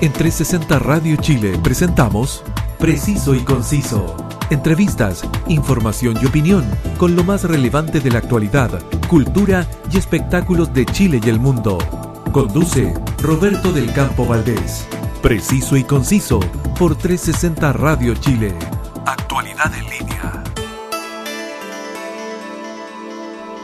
En 360 Radio Chile presentamos Preciso y Conciso. Entrevistas, información y opinión con lo más relevante de la actualidad, cultura y espectáculos de Chile y el mundo. Conduce Roberto del Campo Valdés. Preciso y Conciso por 360 Radio Chile. Actualidad en línea.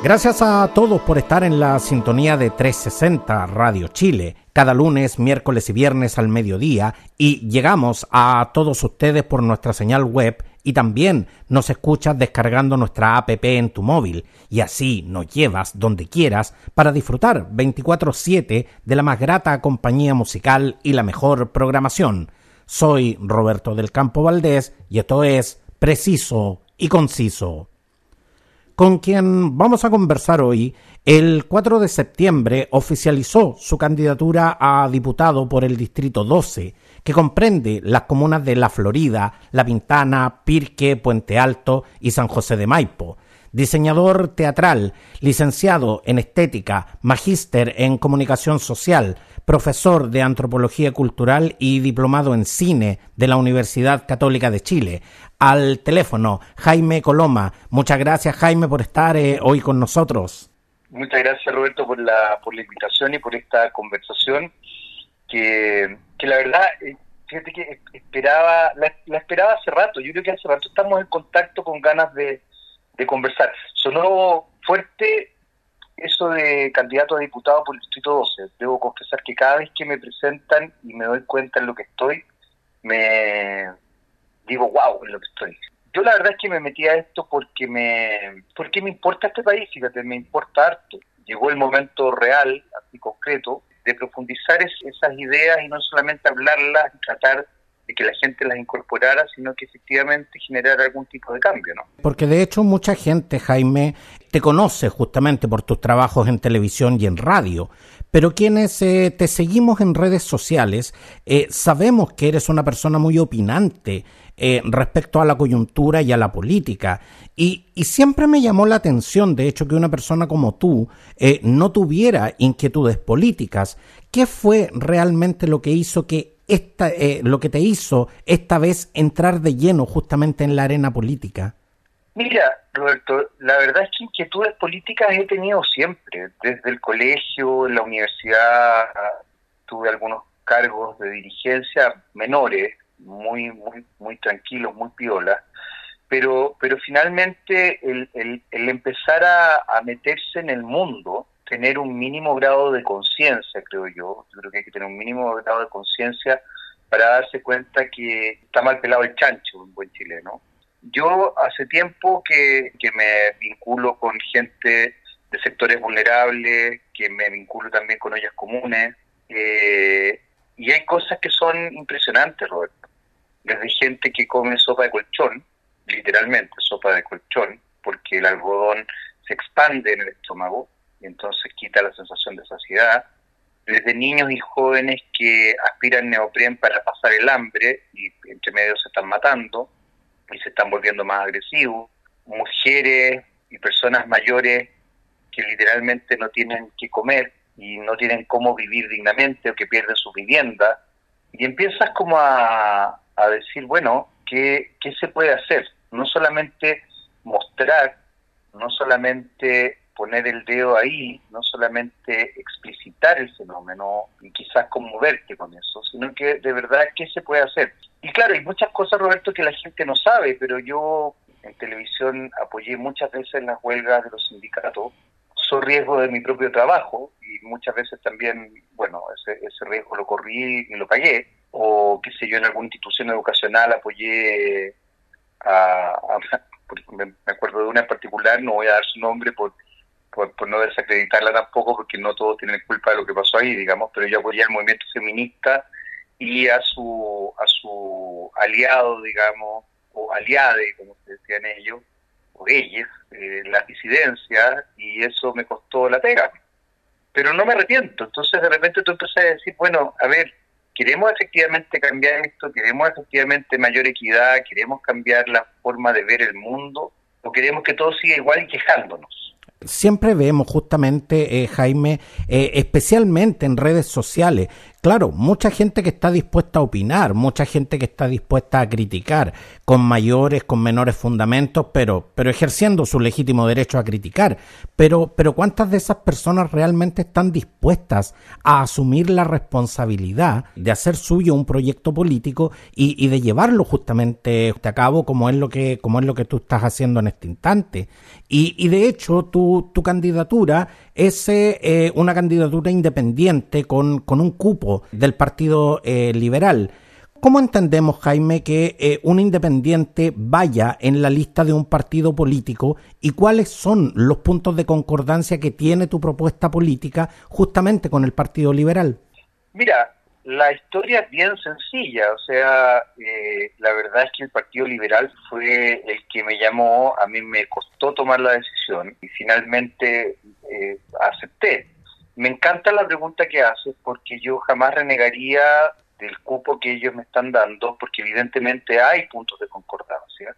Gracias a todos por estar en la sintonía de 360 Radio Chile, cada lunes, miércoles y viernes al mediodía, y llegamos a todos ustedes por nuestra señal web y también nos escuchas descargando nuestra app en tu móvil, y así nos llevas donde quieras para disfrutar 24/7 de la más grata compañía musical y la mejor programación. Soy Roberto del Campo Valdés y esto es Preciso y Conciso con quien vamos a conversar hoy, el 4 de septiembre oficializó su candidatura a diputado por el Distrito 12, que comprende las comunas de La Florida, La Pintana, Pirque, Puente Alto y San José de Maipo. Diseñador teatral, licenciado en estética, magíster en comunicación social, profesor de antropología cultural y diplomado en cine de la Universidad Católica de Chile al teléfono Jaime Coloma. Muchas gracias Jaime por estar eh, hoy con nosotros. Muchas gracias Roberto por la, por la invitación y por esta conversación que, que la verdad, eh, fíjate que esperaba, la, esperaba hace rato, yo creo que hace rato estamos en contacto con ganas de, de conversar. Sonó fuerte eso de candidato a diputado por el Distrito 12. Debo confesar que cada vez que me presentan y me doy cuenta en lo que estoy, me, digo, wow, lo que estoy. Yo la verdad es que me metí a esto porque me, porque me importa este país, fíjate, me importa harto. Llegó el momento real, así concreto, de profundizar esas ideas y no solamente hablarlas y tratar que la gente las incorporara, sino que efectivamente generar algún tipo de cambio, ¿no? Porque de hecho mucha gente, Jaime, te conoce justamente por tus trabajos en televisión y en radio, pero quienes eh, te seguimos en redes sociales eh, sabemos que eres una persona muy opinante eh, respecto a la coyuntura y a la política. Y, y, siempre me llamó la atención, de hecho, que una persona como tú no tuviera inquietudes políticas. ¿Qué fue realmente lo que hizo que esta, lo que te hizo esta vez entrar de lleno justamente en la arena política? Mira, Roberto, la verdad es que inquietudes políticas he tenido siempre. Desde el colegio, en la universidad, tuve algunos cargos de dirigencia menores, muy, muy, muy tranquilos, muy piolas. Pero, pero finalmente el, el, empezar a, a, meterse en el mundo, tener un mínimo grado de conciencia, creo yo, yo creo que hay que tener un mínimo grado de conciencia para darse cuenta que está mal pelado el chancho, un buen chileno yo hace tiempo que, me vinculo con gente de sectores vulnerables, que me vinculo también con ollas comunes, eh, y hay cosas que son impresionantes, Roberto. Desde gente que come sopa de colchón, literalmente sopa de colchón, porque el algodón se expande en el estómago entonces quita la sensación de saciedad. Desde niños y jóvenes que aspiran neopren para pasar el hambre y entre medio se están matando y se están volviendo más agresivos, mujeres y personas mayores que literalmente no tienen que comer y no tienen cómo vivir dignamente o que pierden su vivienda. Y empiezas como a, a decir, bueno, ¿qué, ¿qué se puede hacer? No solamente mostrar, no solamente poner el dedo ahí, no solamente explicitar el fenómeno y quizás conmoverte con eso, sino que de verdad, ¿qué se puede hacer? Y claro, hay muchas cosas, Roberto, que la gente no sabe, pero yo en televisión apoyé muchas veces las huelgas de los sindicatos, soy riesgo de mi propio trabajo y muchas veces también, bueno, ese, ese riesgo lo corrí y lo pagué, o qué sé yo, en alguna institución educacional apoyé a, me acuerdo de una en particular, no voy a dar su nombre por, por, por, no desacreditarla tampoco, porque no todos tienen culpa de lo que pasó ahí, digamos, pero yo apoyé al movimiento feminista y a su, a su aliado, digamos, o aliade, como se decían ellos, o ellos, eh, la disidencia, y eso me costó la pega. Pero no me arrepiento, entonces de repente tú empiezas a decir, bueno, a ver, queremos efectivamente cambiar esto, queremos efectivamente mayor equidad, queremos cambiar la forma de ver el mundo, o queremos que todo siga igual y quejándonos. Siempre vemos justamente, eh, Jaime, eh, especialmente en redes sociales, Claro, mucha gente que está dispuesta a opinar, mucha gente que está dispuesta a criticar, con mayores, con menores fundamentos, pero, pero ejerciendo su legítimo derecho a criticar. Pero, pero ¿cuántas de esas personas realmente están dispuestas a asumir la responsabilidad de hacer suyo un proyecto político y, de llevarlo justamente a cabo como es lo que, como es lo que tú estás haciendo en este instante? Y, y de hecho, tu, tu candidatura es eh, una candidatura independiente con, con un cupo del Partido eh, Liberal. ¿Cómo entendemos, Jaime, que eh, un independiente vaya en la lista de un partido político y cuáles son los puntos de concordancia que tiene tu propuesta política justamente con el Partido Liberal? Mira, la historia es bien sencilla, o sea, eh, la verdad es que el Partido Liberal fue el que me llamó, a mí me costó tomar la decisión y finalmente acepté. Me encanta la pregunta que haces porque yo jamás renegaría del cupo que ellos me están dando porque evidentemente hay puntos de concordancia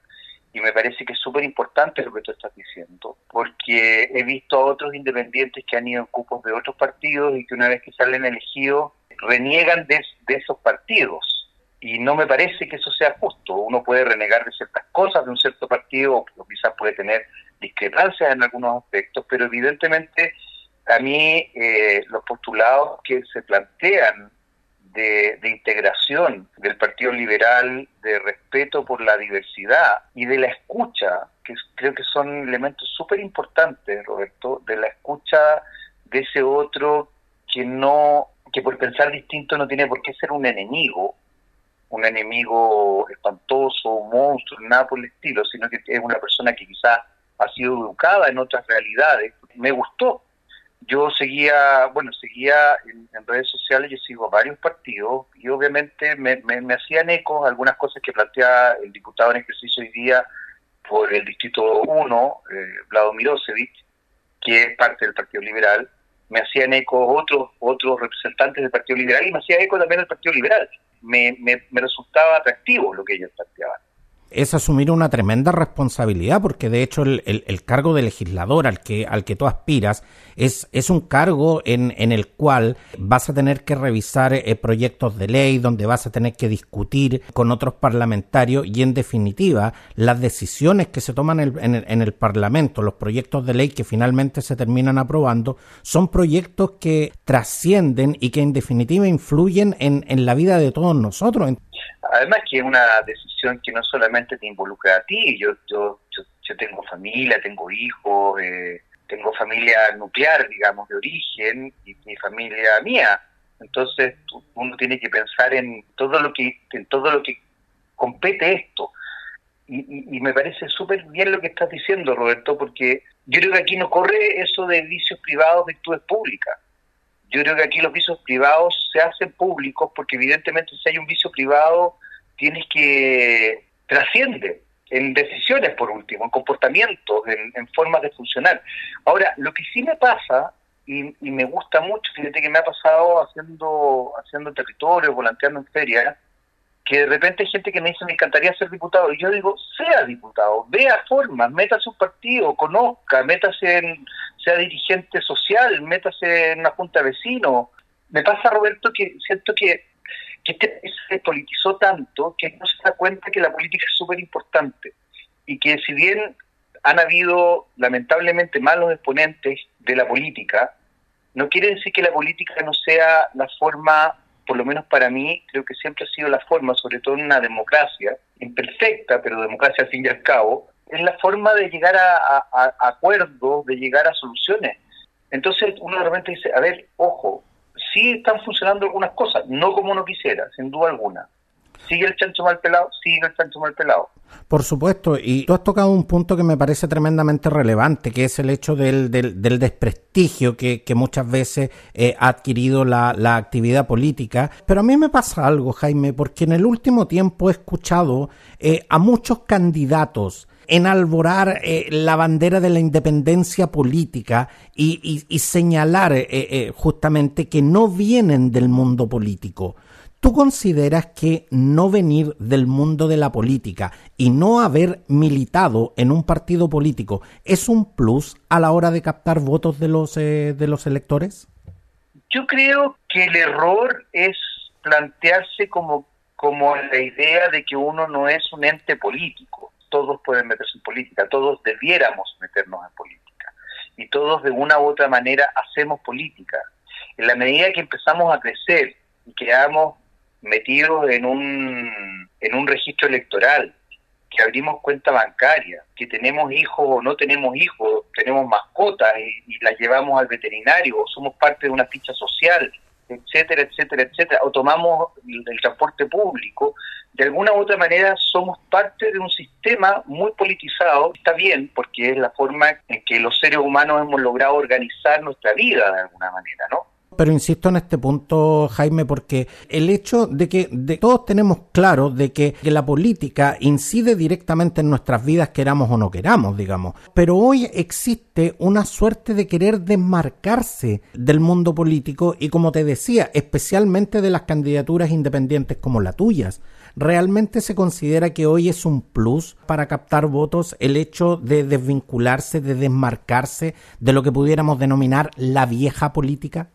y me parece que es súper importante lo que tú estás diciendo porque he visto a otros independientes que han ido en cupos de otros partidos y que una vez que salen elegidos reniegan de, esos partidos y no me parece que eso sea justo. Uno puede renegar de ciertas cosas de un cierto partido o quizás puede tener discrepancias en algunos aspectos, pero evidentemente a mí eh, los postulados que se plantean de, integración del Partido Liberal, de respeto por la diversidad y de la escucha, que creo que son elementos súper importantes, Roberto, de la escucha de ese otro que no, que por pensar distinto no tiene por qué ser un enemigo, un enemigo espantoso, un monstruo, nada por el estilo, sino que es una persona que quizás ha sido educada en otras realidades. Me gustó yo seguía, bueno, seguía en, redes sociales, yo sigo varios partidos y obviamente me, me, hacían eco algunas cosas que plantea el diputado en ejercicio hoy día por el Distrito 1, eh, Vlado que es parte del Partido Liberal, me hacían eco otros otros representantes del Partido Liberal y me hacía eco también el Partido Liberal. Me, me, me resultaba atractivo lo que ellos planteaban es asumir una tremenda responsabilidad, porque de hecho el, el, cargo de legislador al que, al que tú aspiras es, es un cargo en, en el cual vas a tener que revisar eh, proyectos de ley, donde vas a tener que discutir con otros parlamentarios y en definitiva las decisiones que se toman en el, en el Parlamento, los proyectos de ley que finalmente se terminan aprobando, son proyectos que trascienden y que en definitiva influyen en, en la vida de todos nosotros. Además que es una decisión que no solamente te involucra a ti, yo, yo, yo, tengo familia, tengo hijos, eh, tengo familia nuclear, digamos, de origen, y mi familia mía. Entonces uno tiene que pensar en todo lo que, en todo lo que compete esto. Y, y, me parece súper bien lo que estás diciendo, Roberto, porque yo creo que aquí no corre eso de vicios privados, virtudes públicas. Yo creo que aquí los vicios privados se hacen públicos porque evidentemente si hay un vicio privado tienes que trasciende en decisiones por último, en comportamientos, en, formas de funcionar. Ahora, lo que sí me pasa y, me gusta mucho, fíjate que me ha pasado haciendo haciendo territorio, volanteando en ferias, que de repente hay gente que me dice me encantaría ser diputado y yo digo sea diputado vea formas métase un partido conozca métase en sea dirigente social métase en una junta de vecinos. Me pasa Roberto que siento que que este se politizó tanto que no se da cuenta que la política es súper importante y que si bien han habido lamentablemente malos exponentes de la política, no quiere decir que la política no sea la forma por lo menos para mí, creo que siempre ha sido la forma, sobre todo en una democracia, imperfecta, pero democracia al fin y al cabo, es la forma de llegar a, acuerdos, de llegar a soluciones. Entonces uno de repente dice, a ver, ojo, sí están funcionando algunas cosas, no como uno quisiera, sin duda alguna, sigue el chancho mal pelado, sigue el chancho mal pelado. Por supuesto, y tú has tocado un punto que me parece tremendamente relevante, que es el hecho del, del, desprestigio que, muchas veces eh, ha adquirido la, la, actividad política. Pero a mí me pasa algo, Jaime, porque en el último tiempo he escuchado eh, a muchos candidatos enalborar eh, la bandera de la independencia política y, y, señalar justamente que no vienen del mundo político ¿Tú consideras que no venir del mundo de la política y no haber militado en un partido político es un plus a la hora de captar votos de los, eh, de los electores? Yo creo que el error es plantearse como, como la idea de que uno no es un ente político. Todos pueden meterse en política, todos debiéramos meternos en política. Y todos de una u otra manera hacemos política. En la medida que empezamos a crecer y creamos metidos en un, en un registro electoral, que abrimos cuenta bancaria, que tenemos hijos o no tenemos hijos, tenemos mascotas y, las llevamos al veterinario, o somos parte de una ficha social, etcétera, etcétera, etcétera, o tomamos el, transporte público, de alguna u otra manera somos parte de un sistema muy politizado. Está bien, porque es la forma en que los seres humanos hemos logrado organizar nuestra vida de alguna manera, ¿no? Pero insisto en este punto, Jaime, porque el hecho de que de, todos tenemos claro de que, la política incide directamente en nuestras vidas, queramos o no queramos, digamos. Pero hoy existe una suerte de querer desmarcarse del mundo político y, como te decía, especialmente de las candidaturas independientes como las tuyas. ¿Realmente se considera que hoy es un plus para captar votos el hecho de desvincularse, de desmarcarse de lo que pudiéramos denominar la vieja política?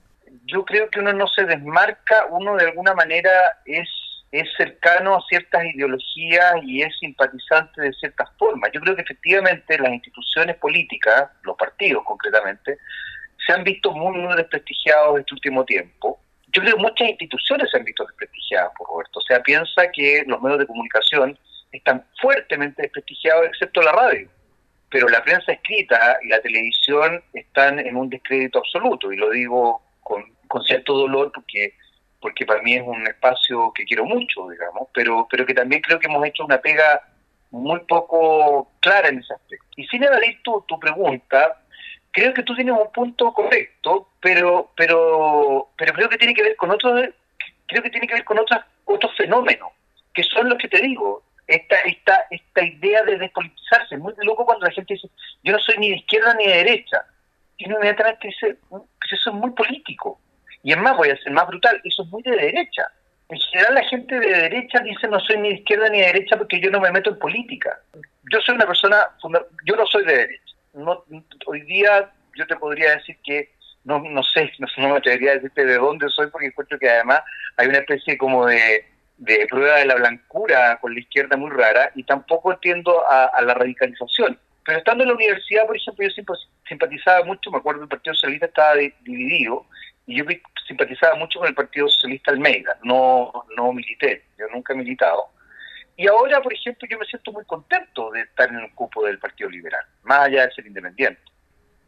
Yo creo que uno no se desmarca, uno de alguna manera es, es cercano a ciertas ideologías y es simpatizante de ciertas formas. Yo creo que efectivamente las instituciones políticas, los partidos concretamente, se han visto muy, muy desprestigiados este último tiempo. Yo creo que muchas instituciones se han visto desprestigiadas por Roberto. O sea, piensa que los medios de comunicación están fuertemente desprestigiados, excepto la radio pero la prensa escrita y la televisión están en un descrédito absoluto, y lo digo con, con cierto dolor porque porque para mí es un espacio que quiero mucho, digamos, pero pero que también creo que hemos hecho una pega muy poco clara en ese aspecto. Y sin evadir tu, tu pregunta, creo que tú tienes un punto correcto, pero pero pero creo que tiene que ver con otros creo que tiene que ver con otros otros fenómenos, que son los que te digo, esta esta esta idea de despolitizarse, es muy loco cuando la gente dice, yo no soy ni de izquierda ni de derecha. Y inmediatamente dice, eso es muy político. Y es más, voy a ser más brutal, eso es muy de derecha. En general la gente de derecha dice no soy ni de izquierda ni de derecha porque yo no me meto en política. Yo soy una persona, yo no soy de derecha. No, hoy día yo te podría decir que no, no sé, no, me atrevería a decirte de dónde soy porque encuentro que además hay una especie como de, prueba de la blancura con la izquierda muy rara y tampoco entiendo a la radicalización. Pero estando en la universidad, por ejemplo, yo siempre simpatizaba mucho, me acuerdo que el Partido Socialista estaba dividido, y yo simpatizaba mucho con el Partido Socialista Almeida, no, no milité, yo nunca he militado. Y ahora, por ejemplo, yo me siento muy contento de estar en el cupo del Partido Liberal, más allá de ser independiente.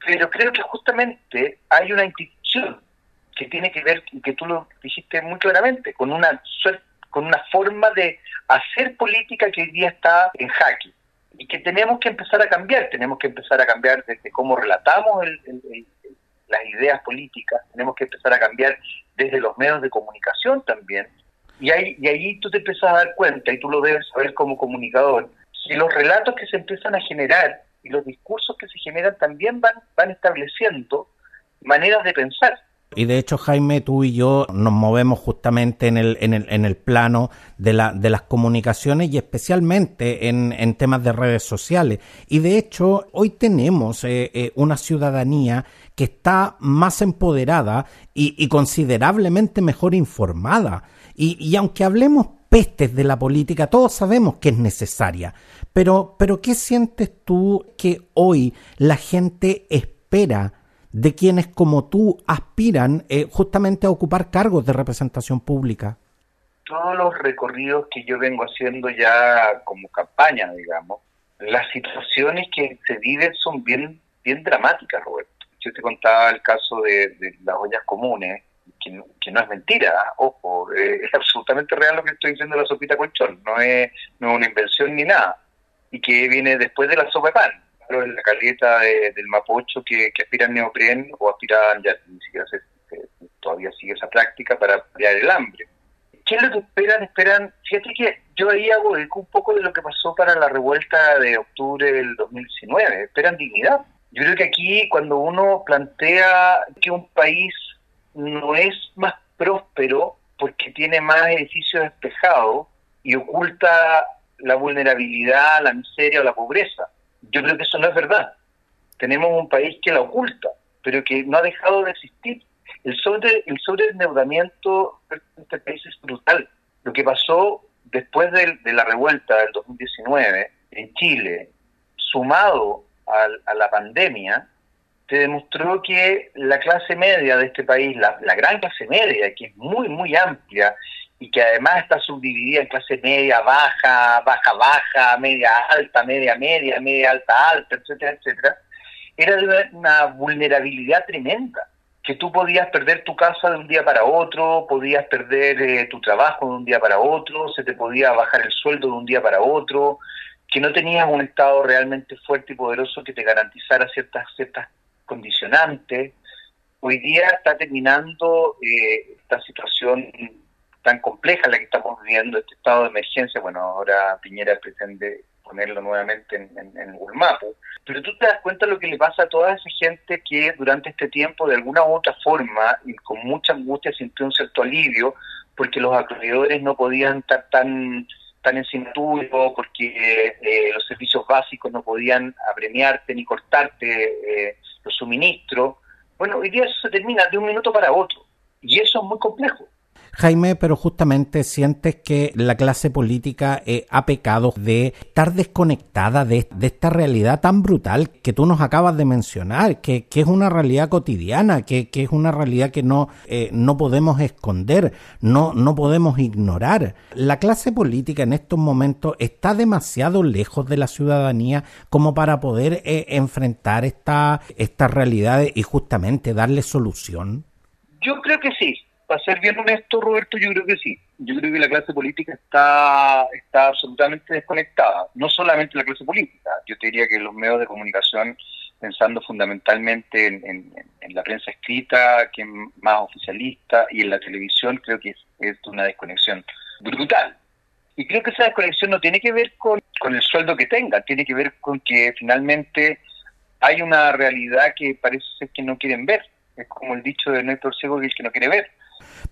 Pero creo que justamente hay una institución que tiene que ver, y que tú lo dijiste muy claramente, con una, con una forma de hacer política que hoy día está en jaque y que tenemos que empezar a cambiar, tenemos que empezar a cambiar desde cómo relatamos las ideas políticas, tenemos que empezar a cambiar desde los medios de comunicación también, y ahí, y ahí tú te empiezas a dar cuenta, y tú lo debes saber como comunicador, que los relatos que se empiezan a generar y los discursos que se generan también van, van estableciendo maneras de pensar. Y de hecho, Jaime, tú y yo nos movemos justamente en el, en el, en el plano de, la, de las comunicaciones y especialmente en, en temas de redes sociales. Y de hecho, hoy tenemos eh, eh, una ciudadanía que está más empoderada y, considerablemente mejor informada. Y, y aunque hablemos pestes de la política, todos sabemos que es necesaria. Pero, pero ¿qué sientes tú que hoy la gente espera? De quienes como tú aspiran eh, justamente a ocupar cargos de representación pública? Todos los recorridos que yo vengo haciendo ya como campaña, digamos, las situaciones que se viven son bien, bien dramáticas, Roberto. Yo te contaba el caso de, las ollas comunes, que no, es mentira, ¿ah? ojo, eh, es absolutamente real lo que estoy diciendo de la sopita colchón, no es, no es una invención ni nada, y que viene después de la sopa de pan en la caleta del Mapocho que, que aspiran neopren o aspiran, ya ni siquiera se, todavía sigue esa práctica para paliar el hambre. ¿Qué es lo que esperan? Esperan, fíjate que yo ahí hago un poco de lo que pasó para la revuelta de octubre del 2019, esperan dignidad. Yo creo que aquí cuando uno plantea que un país no es más próspero porque tiene más edificios despejados y oculta la vulnerabilidad, la miseria o la pobreza. Yo creo que eso no es verdad. Tenemos un país que la oculta, pero que no ha dejado de existir. El sobre el sobreendeudamiento de este país es brutal. Lo que pasó después de, la revuelta del 2019 en Chile, sumado a, la pandemia, te demostró que la clase media de este país, la, la, gran clase media, que es muy, muy amplia y que además está subdividida en clase media, baja, baja, baja, media alta, media, media, media alta, alta, etcétera, etcétera, era de una vulnerabilidad tremenda que tú podías perder tu casa de un día para otro, podías perder eh, tu trabajo de un día para otro, se te podía bajar el sueldo de un día para otro, que no tenías un Estado realmente fuerte y poderoso que te garantizara ciertas, ciertas condicionantes. Hoy día está terminando eh, esta situación tan compleja la que estamos viviendo, este estado de emergencia. Bueno, ahora Piñera pretende ponerlo nuevamente en, en, en pero tú te das cuenta de lo que le pasa a toda esa gente que durante este tiempo, de alguna u otra forma, y con mucha angustia, sintió un cierto alivio, porque los acreedores no podían estar tan tan en porque eh, los servicios básicos no podían apremiarte ni cortarte eh, los suministros. Bueno, hoy día eso se termina de un minuto para otro, y eso es muy complejo. Jaime, pero justamente sientes que la clase política eh, ha pecado de estar desconectada de, esta realidad tan brutal que tú nos acabas de mencionar, que, es una realidad cotidiana, que, es una realidad que no, eh, no podemos esconder, no, no podemos ignorar. La clase política en estos momentos está demasiado lejos de la ciudadanía como para poder eh, enfrentar esta, estas realidades y justamente darle solución. Yo creo que sí, para ser bien honesto, Roberto, yo creo que sí. Yo creo que la clase política está, está absolutamente desconectada. No solamente la clase política, yo te diría que los medios de comunicación, pensando fundamentalmente en, la prensa escrita, que es más oficialista, y en la televisión, creo que es, una desconexión brutal. Y creo que esa desconexión no tiene que ver con, con el sueldo que tenga, tiene que ver con que finalmente hay una realidad que parece ser que no quieren ver. Es como el dicho de Néstor Ciego, que que no quiere ver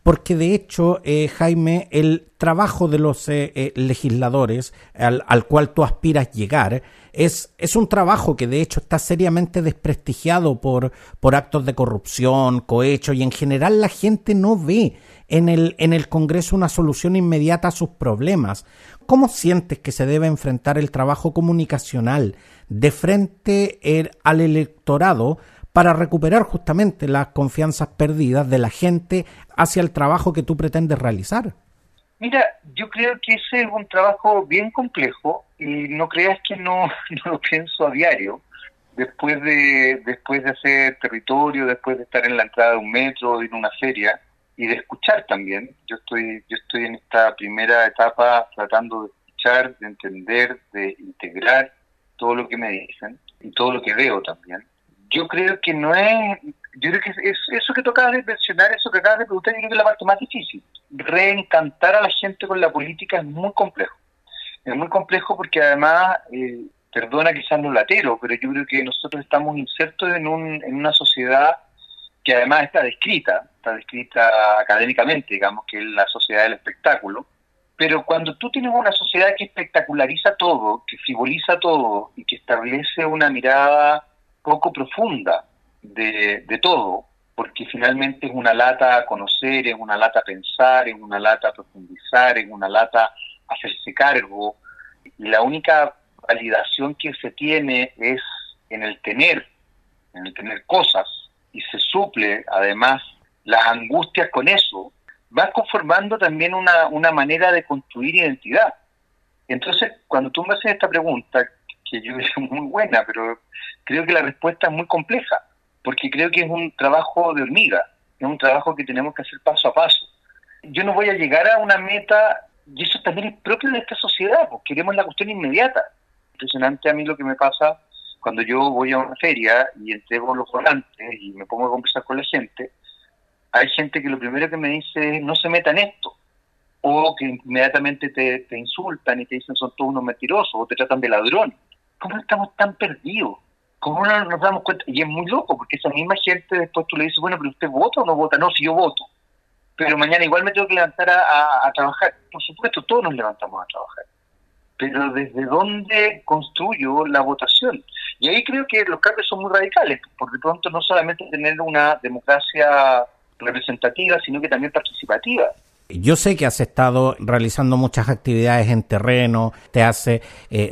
porque de hecho, eh, Jaime, el trabajo de los eh, eh, legisladores al, cual tú aspiras llegar es, es un trabajo que de hecho está seriamente desprestigiado por, por actos de corrupción, cohecho y en general la gente no ve en el, en el Congreso una solución inmediata a sus problemas. ¿Cómo sientes que se debe enfrentar el trabajo comunicacional de frente al electorado para recuperar justamente las confianzas perdidas de la gente hacia el trabajo que tú pretendes realizar? Mira, yo creo que ese es un trabajo bien complejo y no creas que no, lo pienso a diario. Después de, después de hacer territorio, después de estar en la entrada de un metro, en una feria y de escuchar también. Yo estoy, yo estoy en esta primera etapa tratando de escuchar, de entender, de integrar todo lo que me dicen y todo lo que veo también yo creo que no es, yo creo que es, eso que tú acabas de mencionar, eso que acabas de preguntar, yo creo que es la parte más difícil. Reencantar a la gente con la política es muy complejo. Es muy complejo porque además, eh, perdona quizás no latero, pero yo creo que nosotros estamos insertos en, un, en una sociedad que además está descrita, está descrita académicamente, digamos, que es la sociedad del espectáculo. Pero cuando tú tienes una sociedad que espectaculariza todo, que frivoliza todo y que establece una mirada poco profunda de, de todo, porque finalmente es una lata a conocer, es una lata a pensar, es una lata a profundizar, es una lata a hacerse cargo. Y la única validación que se tiene es en el tener, en el tener cosas, y se suple además las angustias con eso, vas conformando también una, una manera de construir identidad. Entonces, cuando tú me haces esta pregunta, que yo creo muy buena, pero creo que la respuesta es muy compleja, porque creo que es un trabajo de hormiga, es un trabajo que tenemos que hacer paso a paso. Yo no voy a llegar a una meta, y eso también es propio de esta sociedad, porque queremos la cuestión inmediata. Impresionante a mí lo que me pasa cuando yo voy a una feria y entrego los volantes y me pongo a conversar con la gente, hay gente que lo primero que me dice es no se meta en esto, o que inmediatamente te, te insultan y te dicen son todos unos mentirosos, o te tratan de ladrón. ¿Cómo estamos tan perdidos? ¿Cómo no nos damos cuenta? Y es muy loco, porque esa misma gente después tú le dices, bueno, pero usted vota o no vota. No, si yo voto. pero mañana igual me tengo que levantar a, trabajar. Por supuesto, todos nos levantamos a trabajar. Pero ¿desde dónde construyo la votación? Y ahí creo que los cambios son muy radicales, porque de pronto no solamente tener una democracia representativa, sino que también participativa. Yo sé que has estado realizando muchas actividades en terreno, te has eh,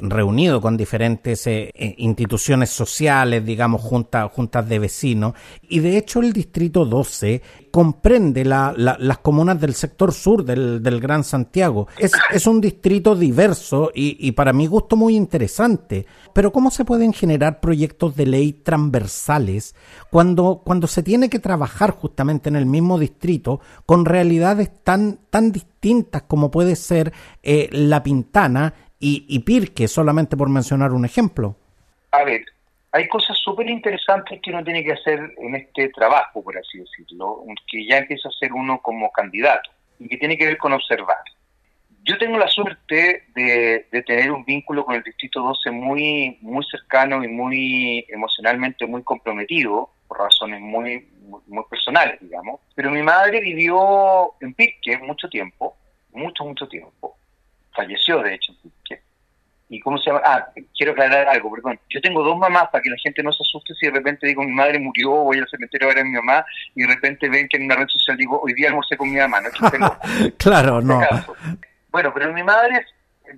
reunido con diferentes eh, eh, instituciones sociales, digamos, juntas, juntas de vecinos, y de hecho el Distrito 12 comprende las comunas del sector sur del, Gran Santiago. Es, un distrito diverso y, para mi gusto muy interesante. Pero ¿cómo se pueden generar proyectos de ley transversales cuando, cuando se tiene que trabajar justamente en el mismo distrito con realidades tan, tan distintas como puede ser eh, La Pintana y, y Pirque, solamente por mencionar un ejemplo? A ver, hay cosas súper interesantes que uno tiene que hacer en este trabajo, por así decirlo, que ya empieza a ser uno como candidato y que tiene que ver con observar. Yo tengo la suerte de, tener un vínculo con el Distrito 12 muy, muy cercano y muy emocionalmente muy comprometido, por razones muy, muy, personales, digamos. Pero mi madre vivió en Pirque mucho tiempo, mucho, mucho tiempo. Falleció, de hecho, en Pirque y cómo se llama, ah, quiero aclarar algo, perdón, yo tengo dos mamás para que la gente no se asuste si de repente digo mi madre murió, voy al cementerio a ver a mi mamá y de repente ven que en una red social digo hoy día almorcé con mi mamá, no claro, no. Bueno, pero mi madre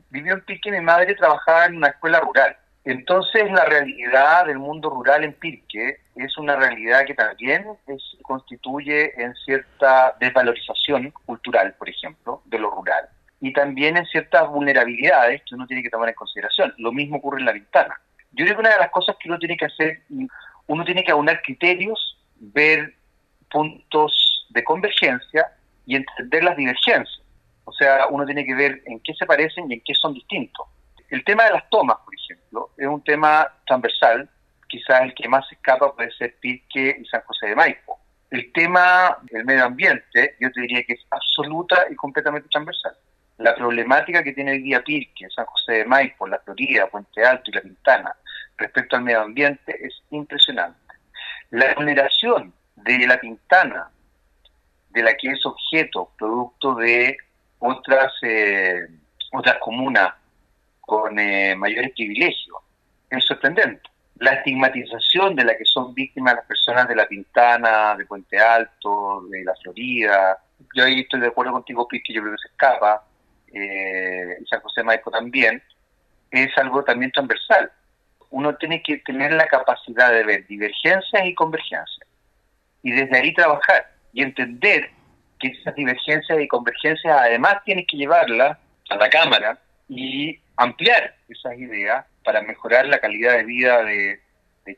vivió en Pirque, mi madre trabajaba en una escuela rural. Entonces la realidad del mundo rural en Pirque es una realidad que también se constituye en cierta desvalorización cultural, por ejemplo, de lo rural y también en ciertas vulnerabilidades que uno tiene que tomar en consideración. Lo mismo ocurre en la ventana. Yo creo que una de las cosas que uno tiene que hacer, uno tiene que aunar criterios, ver puntos de convergencia y entender las divergencias. O sea, uno tiene que ver en qué se parecen y en qué son distintos. El tema de las tomas, por ejemplo, es un tema transversal. Quizás el que más escapa puede ser Pirque y San José de Maipo. El tema del medio ambiente, yo te diría que es absoluta y completamente transversal la problemática que tiene hoy día Pirque, San José de Maipo, La Florida, Puente Alto y La Pintana respecto al medio ambiente es impresionante. La vulneración de La Pintana, de la que es objeto, producto de otras, eh, otras comunas con eh, mayores privilegios, es sorprendente. La estigmatización de la que son víctimas las personas de La Pintana, de Puente Alto, de La Florida, yo ahí estoy de acuerdo contigo, Pirque, yo creo que se escapa eh, San José Maipo también, es algo también transversal. Uno tiene que tener la capacidad de ver divergencias y convergencias y desde ahí trabajar y entender que esas divergencias y convergencias además tienes que llevarlas a la Cámara y ampliar esas ideas para mejorar la calidad de vida de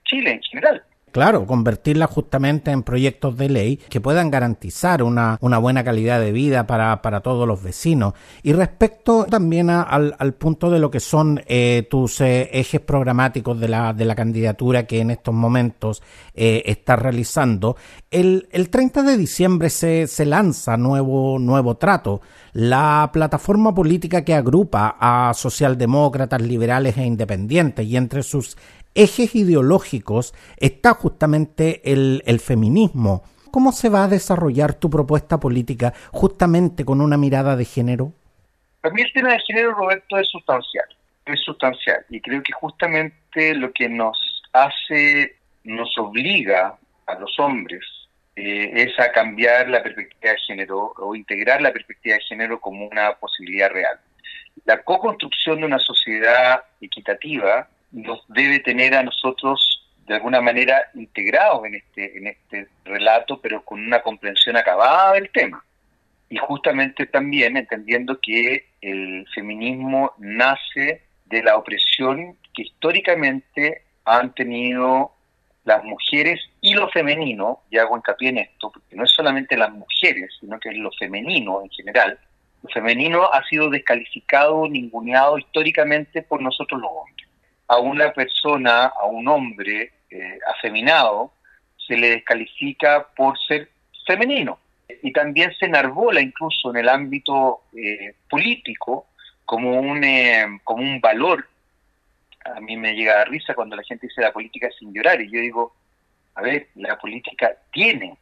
Chile en general. Claro, convertirla justamente en proyectos de ley que puedan garantizar una, buena calidad de vida para, todos los vecinos. Y respecto también al, al, punto de lo que son eh, tus eh, ejes programáticos de la, de la candidatura que en estos momentos eh, estás realizando, el, el 30 de diciembre se, se lanza nuevo, nuevo trato, la plataforma política que agrupa a socialdemócratas, liberales e independientes y entre sus ejes ideológicos está justamente el, feminismo. ¿Cómo se va a desarrollar tu propuesta política justamente con una mirada de género? Para mí el tema de género, Roberto, es sustancial. Es sustancial. Y creo que justamente lo que nos hace, nos obliga a los hombres eh, es a cambiar la perspectiva de género o integrar la perspectiva de género como una posibilidad real. La co-construcción de una sociedad equitativa nos debe tener a nosotros de alguna manera integrados en este, en este relato, pero con una comprensión acabada del tema. Y justamente también entendiendo que el feminismo nace de la opresión que históricamente han tenido las mujeres y lo femenino, y hago hincapié en esto, porque no es solamente las mujeres, sino que es lo femenino en general. Lo femenino ha sido descalificado, ninguneado históricamente por nosotros los hombres a una persona, a un hombre eh, afeminado, se le descalifica por ser femenino. Y también se enarbola incluso en el ámbito eh, político como un, eh, como un valor. A mí me llega a risa cuando la gente dice la política sin llorar. Y yo digo, a ver, la política tiene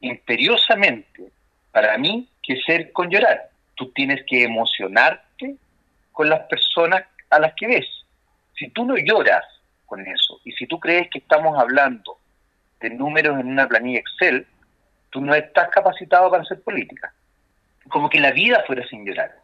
imperiosamente para mí, que ser con llorar. Tú tienes que emocionarte con las personas a las que ves. Si tú no lloras con eso, y si tú crees que estamos hablando de números en una planilla Excel, tú no estás capacitado para hacer política. Como que la vida fuera sin llorar.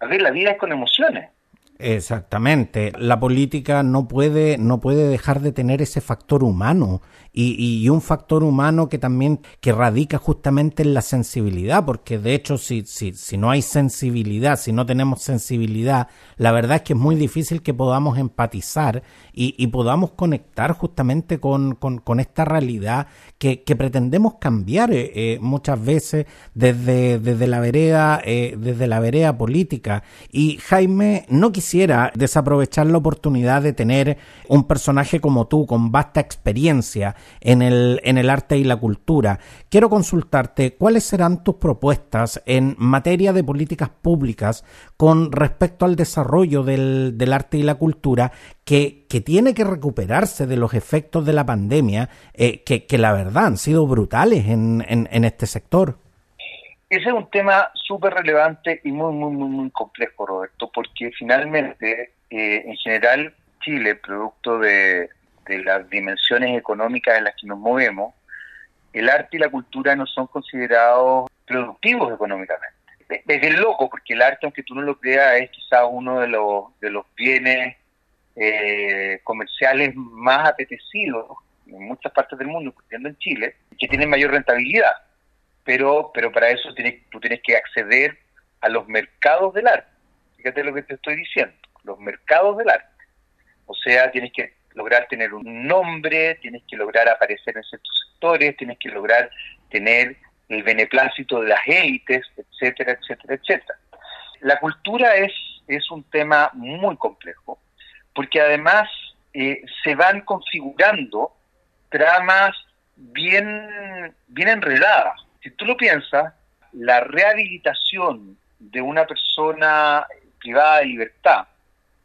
A ver, la vida es con emociones. Exactamente. La política no puede, no puede dejar de tener ese factor humano y, y, un factor humano que también que radica justamente en la sensibilidad, porque de hecho si, si, si no hay sensibilidad, si no tenemos sensibilidad, la verdad es que es muy difícil que podamos empatizar y, podamos conectar justamente con, con, con esta realidad que, que, pretendemos cambiar eh, eh, muchas veces desde, desde la vereda, eh, desde la vereda política. Y Jaime, no quisiera desaprovechar la oportunidad de tener un personaje como tú, con vasta experiencia en el, en el arte y la cultura. Quiero consultarte cuáles serán tus propuestas en materia de políticas públicas con respecto al desarrollo del, del arte y la cultura que, que, tiene que recuperarse de los efectos de la pandemia, eh, que, que, la verdad han sido brutales en, en, este sector. Ese es un tema súper relevante y muy, muy, muy, muy complejo, Roberto, porque finalmente, eh, en general, Chile, producto de, de las dimensiones económicas en las que nos movemos, el arte y la cultura no son considerados productivos económicamente. Es bien loco, porque el arte, aunque tú no lo creas, es quizás uno de los, de los bienes eh, comerciales más apetecidos en muchas partes del mundo, incluyendo en Chile, que tienen mayor rentabilidad. Pero, pero para eso tienes, tú tienes que acceder a los mercados del arte. Fíjate lo que te estoy diciendo, los mercados del arte. O sea, tienes que lograr tener un nombre, tienes que lograr aparecer en ciertos sectores, tienes que lograr tener el beneplácito de las élites, etcétera, etcétera, etcétera. La cultura es, es un tema muy complejo, porque además eh, se van configurando tramas bien, bien enredadas. Si tú lo piensas, la rehabilitación de una persona privada de libertad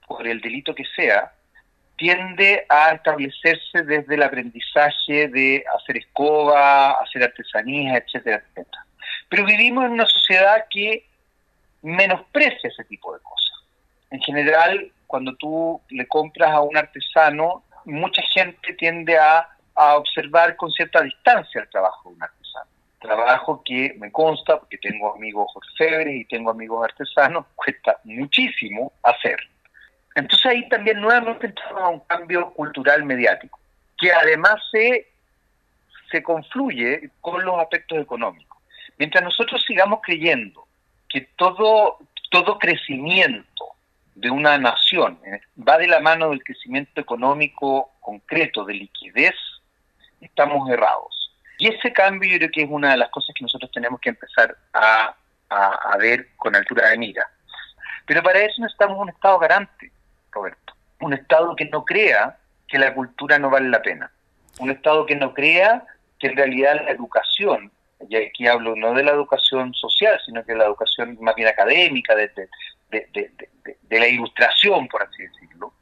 por el delito que sea, tiende a establecerse desde el aprendizaje de hacer escoba, hacer artesanías, etcétera, etcétera. Pero vivimos en una sociedad que menosprecia ese tipo de cosas. En general, cuando tú le compras a un artesano, mucha gente tiende a, a observar con cierta distancia el trabajo de un artesano. Trabajo que me consta, porque tengo amigos orfebres y tengo amigos artesanos, cuesta muchísimo hacer. Entonces ahí también nuevamente entramos a un cambio cultural mediático, que además se, se confluye con los aspectos económicos. Mientras nosotros sigamos creyendo que todo, todo crecimiento de una nación eh, va de la mano del crecimiento económico concreto, de liquidez, estamos errados. Y ese cambio yo creo que es una de las cosas que nosotros tenemos que empezar a, a, a ver con altura de mira. Pero para eso necesitamos un Estado garante, Roberto. Un Estado que no crea que la cultura no vale la pena. Un Estado que no crea que en realidad la educación, y aquí hablo no de la educación social, sino que la educación más bien académica, de, de, de la ilustración, por así decirlo,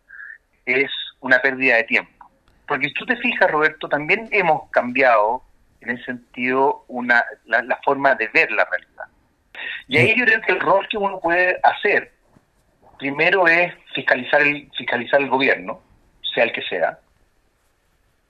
es una pérdida de tiempo. Porque si tú te fijas, Roberto, también hemos cambiado en ese sentido una, la, la forma de ver la realidad. Y ahí yo creo que el rol que uno puede hacer primero es fiscalizar el, fiscalizar el gobierno, sea el que sea,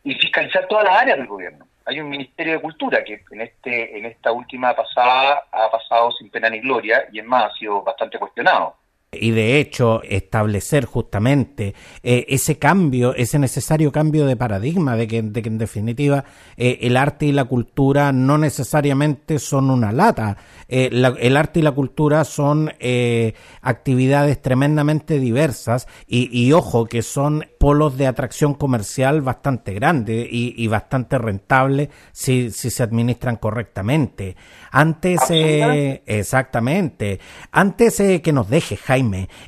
y fiscalizar todas las áreas del gobierno. Hay un Ministerio de Cultura que en este en esta última pasada ha pasado sin pena ni gloria y en más ha sido bastante cuestionado y de hecho establecer justamente eh, ese cambio, ese necesario cambio de paradigma de que, de que en definitiva eh, el arte y la cultura no necesariamente son una lata. Eh, la, el arte y la cultura son actividades tremendamente diversas y, y, ojo que son polos de atracción comercial bastante grandes y, y bastante rentables si, si se administran correctamente. Antes, exactamente, antes que nos deje Jaime,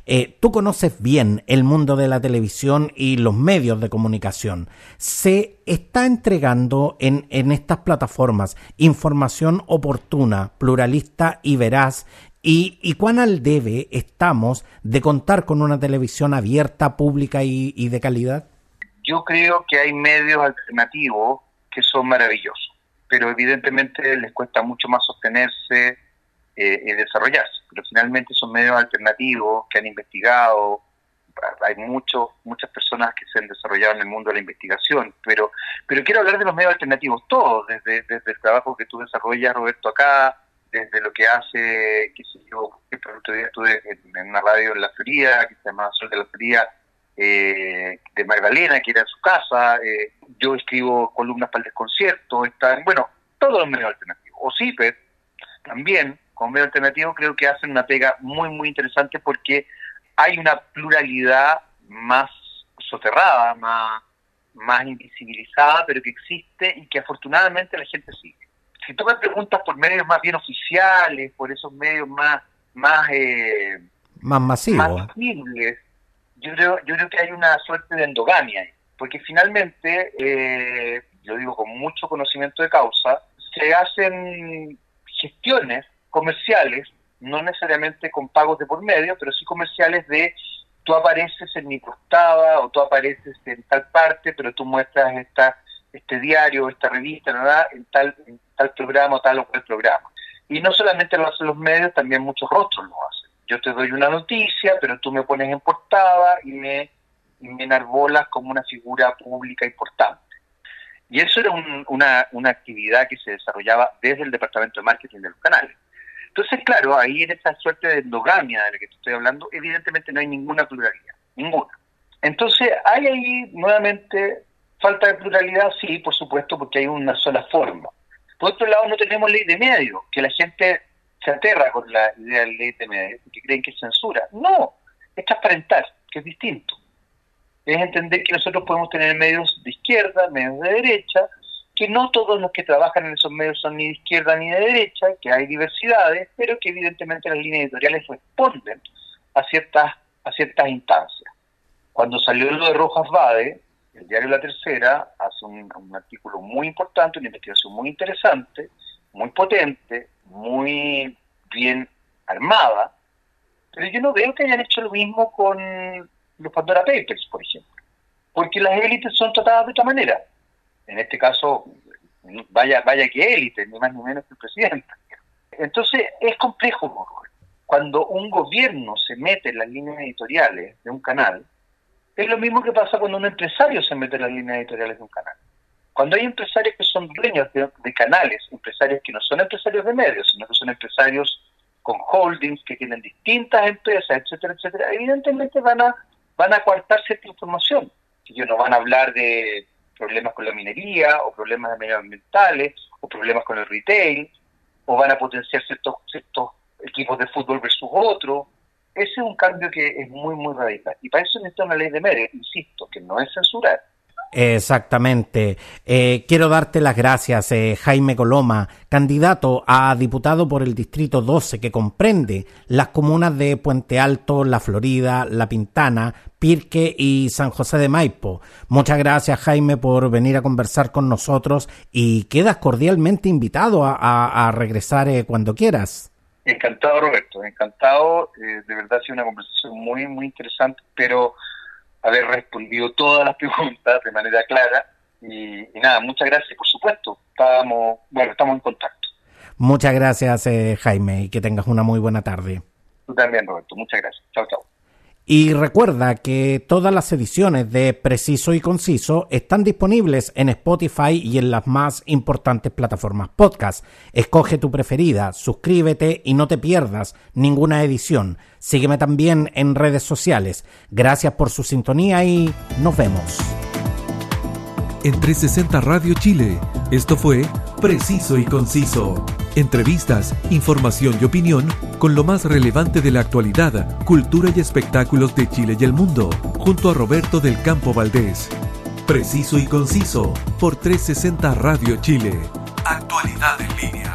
eh, tú conoces bien el mundo de la televisión y los medios de comunicación. Se está entregando en, en estas plataformas información oportuna, pluralista y veraz ¿Y, ¿Y, cuán al debe estamos de contar con una televisión abierta, pública y, y, de calidad? Yo creo que hay medios alternativos que son maravillosos. pero evidentemente les cuesta mucho más sostenerse eh, y desarrollarse. Pero finalmente son medios alternativos que han investigado, hay muchos muchas personas que se han desarrollado en el mundo de la investigación, pero pero quiero hablar de los medios alternativos todos, desde, desde el trabajo que tú desarrollas, Roberto, acá, desde lo que hace, qué sé yo, el otro día estuve en, una radio en La Feria, que se llama Sol de la Feria, eh, de Magdalena, que era en su casa, eh, yo escribo columnas para el desconcierto, están, bueno, todos los medios alternativos, o CIPED también, como medio alternativo, creo que hacen una pega muy, muy interesante porque hay una pluralidad más soterrada, más, más invisibilizada, pero que existe y que afortunadamente la gente sigue si tú me preguntas por medios más bien oficiales, por esos medios más más eh, más masivos, yo creo yo creo que hay una suerte de endogamia, porque finalmente, eh, yo digo con mucho conocimiento de causa, se hacen gestiones comerciales, no necesariamente con pagos de por medio, pero sí comerciales de tú apareces en mi portada o tú apareces en tal parte, pero tú muestras esta este diario, esta revista, ¿verdad? en tal, en tal programa, tal o cual programa. Y no solamente lo hacen los medios, también muchos rostros lo hacen. Yo te doy una noticia, pero tú me pones en portada y me, y me enarbolas como una figura pública importante. Y eso era una, una actividad que se desarrollaba desde el departamento de marketing de los canales. Entonces, claro, ahí en esa suerte de endogamia de la que te estoy hablando, evidentemente no hay ninguna pluralidad, ninguna. Entonces, hay ahí nuevamente Falta de pluralidad, sí, por supuesto, porque hay una sola forma. Por otro lado, no tenemos ley de medios, que la gente se aterra con la idea de ley de medios, porque creen que es censura. No, es transparentar, que es distinto. Es entender que nosotros podemos tener medios de izquierda, medios de derecha, que no todos los que trabajan en esos medios son ni de izquierda ni de derecha, que hay diversidades, pero que evidentemente las líneas editoriales responden a ciertas, a ciertas instancias. Cuando salió lo de Rojas Bade, el diario La Tercera hace un, artículo muy importante, una investigación muy interesante, muy potente, muy bien armada, pero yo no veo que hayan hecho lo mismo con los Pandora Papers, por ejemplo, porque las élites son tratadas de otra manera. En este caso, vaya, vaya que élite, ni más ni menos que el presidente. Entonces, es complejo. Cuando un gobierno se mete en las líneas editoriales de un canal, es lo mismo que pasa cuando un empresario se mete en las líneas editoriales de un canal. Cuando hay empresarios que son dueños de, canales, empresarios que no son empresarios de medios, sino que son empresarios con holdings, que tienen distintas empresas, etcétera, etcétera, evidentemente van a, van a coartar cierta información. Ellos no van a hablar de problemas con la minería, o problemas medioambientales, o problemas con el retail, o van a potenciar ciertos, ciertos equipos de fútbol versus otros, ese es un cambio que es muy, muy radical. Y para eso necesita una ley de medios, insisto, que no es censurar. Exactamente. Eh, quiero darte las gracias, eh, Jaime Coloma, candidato a diputado por el Distrito 12, que comprende las comunas de Puente Alto, La Florida, La Pintana, Pirque y San José de Maipo. Muchas gracias, Jaime, por venir a conversar con nosotros y quedas cordialmente invitado a, regresar eh, cuando quieras. Encantado, Roberto, encantado. Eh, de verdad ha sido una conversación muy, muy interesante, pero haber respondido todas las preguntas de manera clara. Y, nada, muchas gracias, por supuesto. Estamos, bueno, estamos en contacto. Muchas gracias, eh, Jaime, y que tengas una muy buena tarde. Tú también, Roberto. Muchas gracias. Chao, chao. Y recuerda que todas las ediciones de Preciso y Conciso están disponibles en Spotify y en las más importantes plataformas podcast. Escoge tu preferida, suscríbete y no te pierdas ninguna edición. Sígueme también en redes sociales. Gracias por su sintonía y nos vemos. En 360 Radio Chile, esto fue Preciso y Conciso. Entrevistas, información y opinión con lo más relevante de la actualidad, cultura y espectáculos de Chile y el mundo, junto a Roberto del Campo Valdés. Preciso y Conciso por 360 Radio Chile. Actualidad en línea.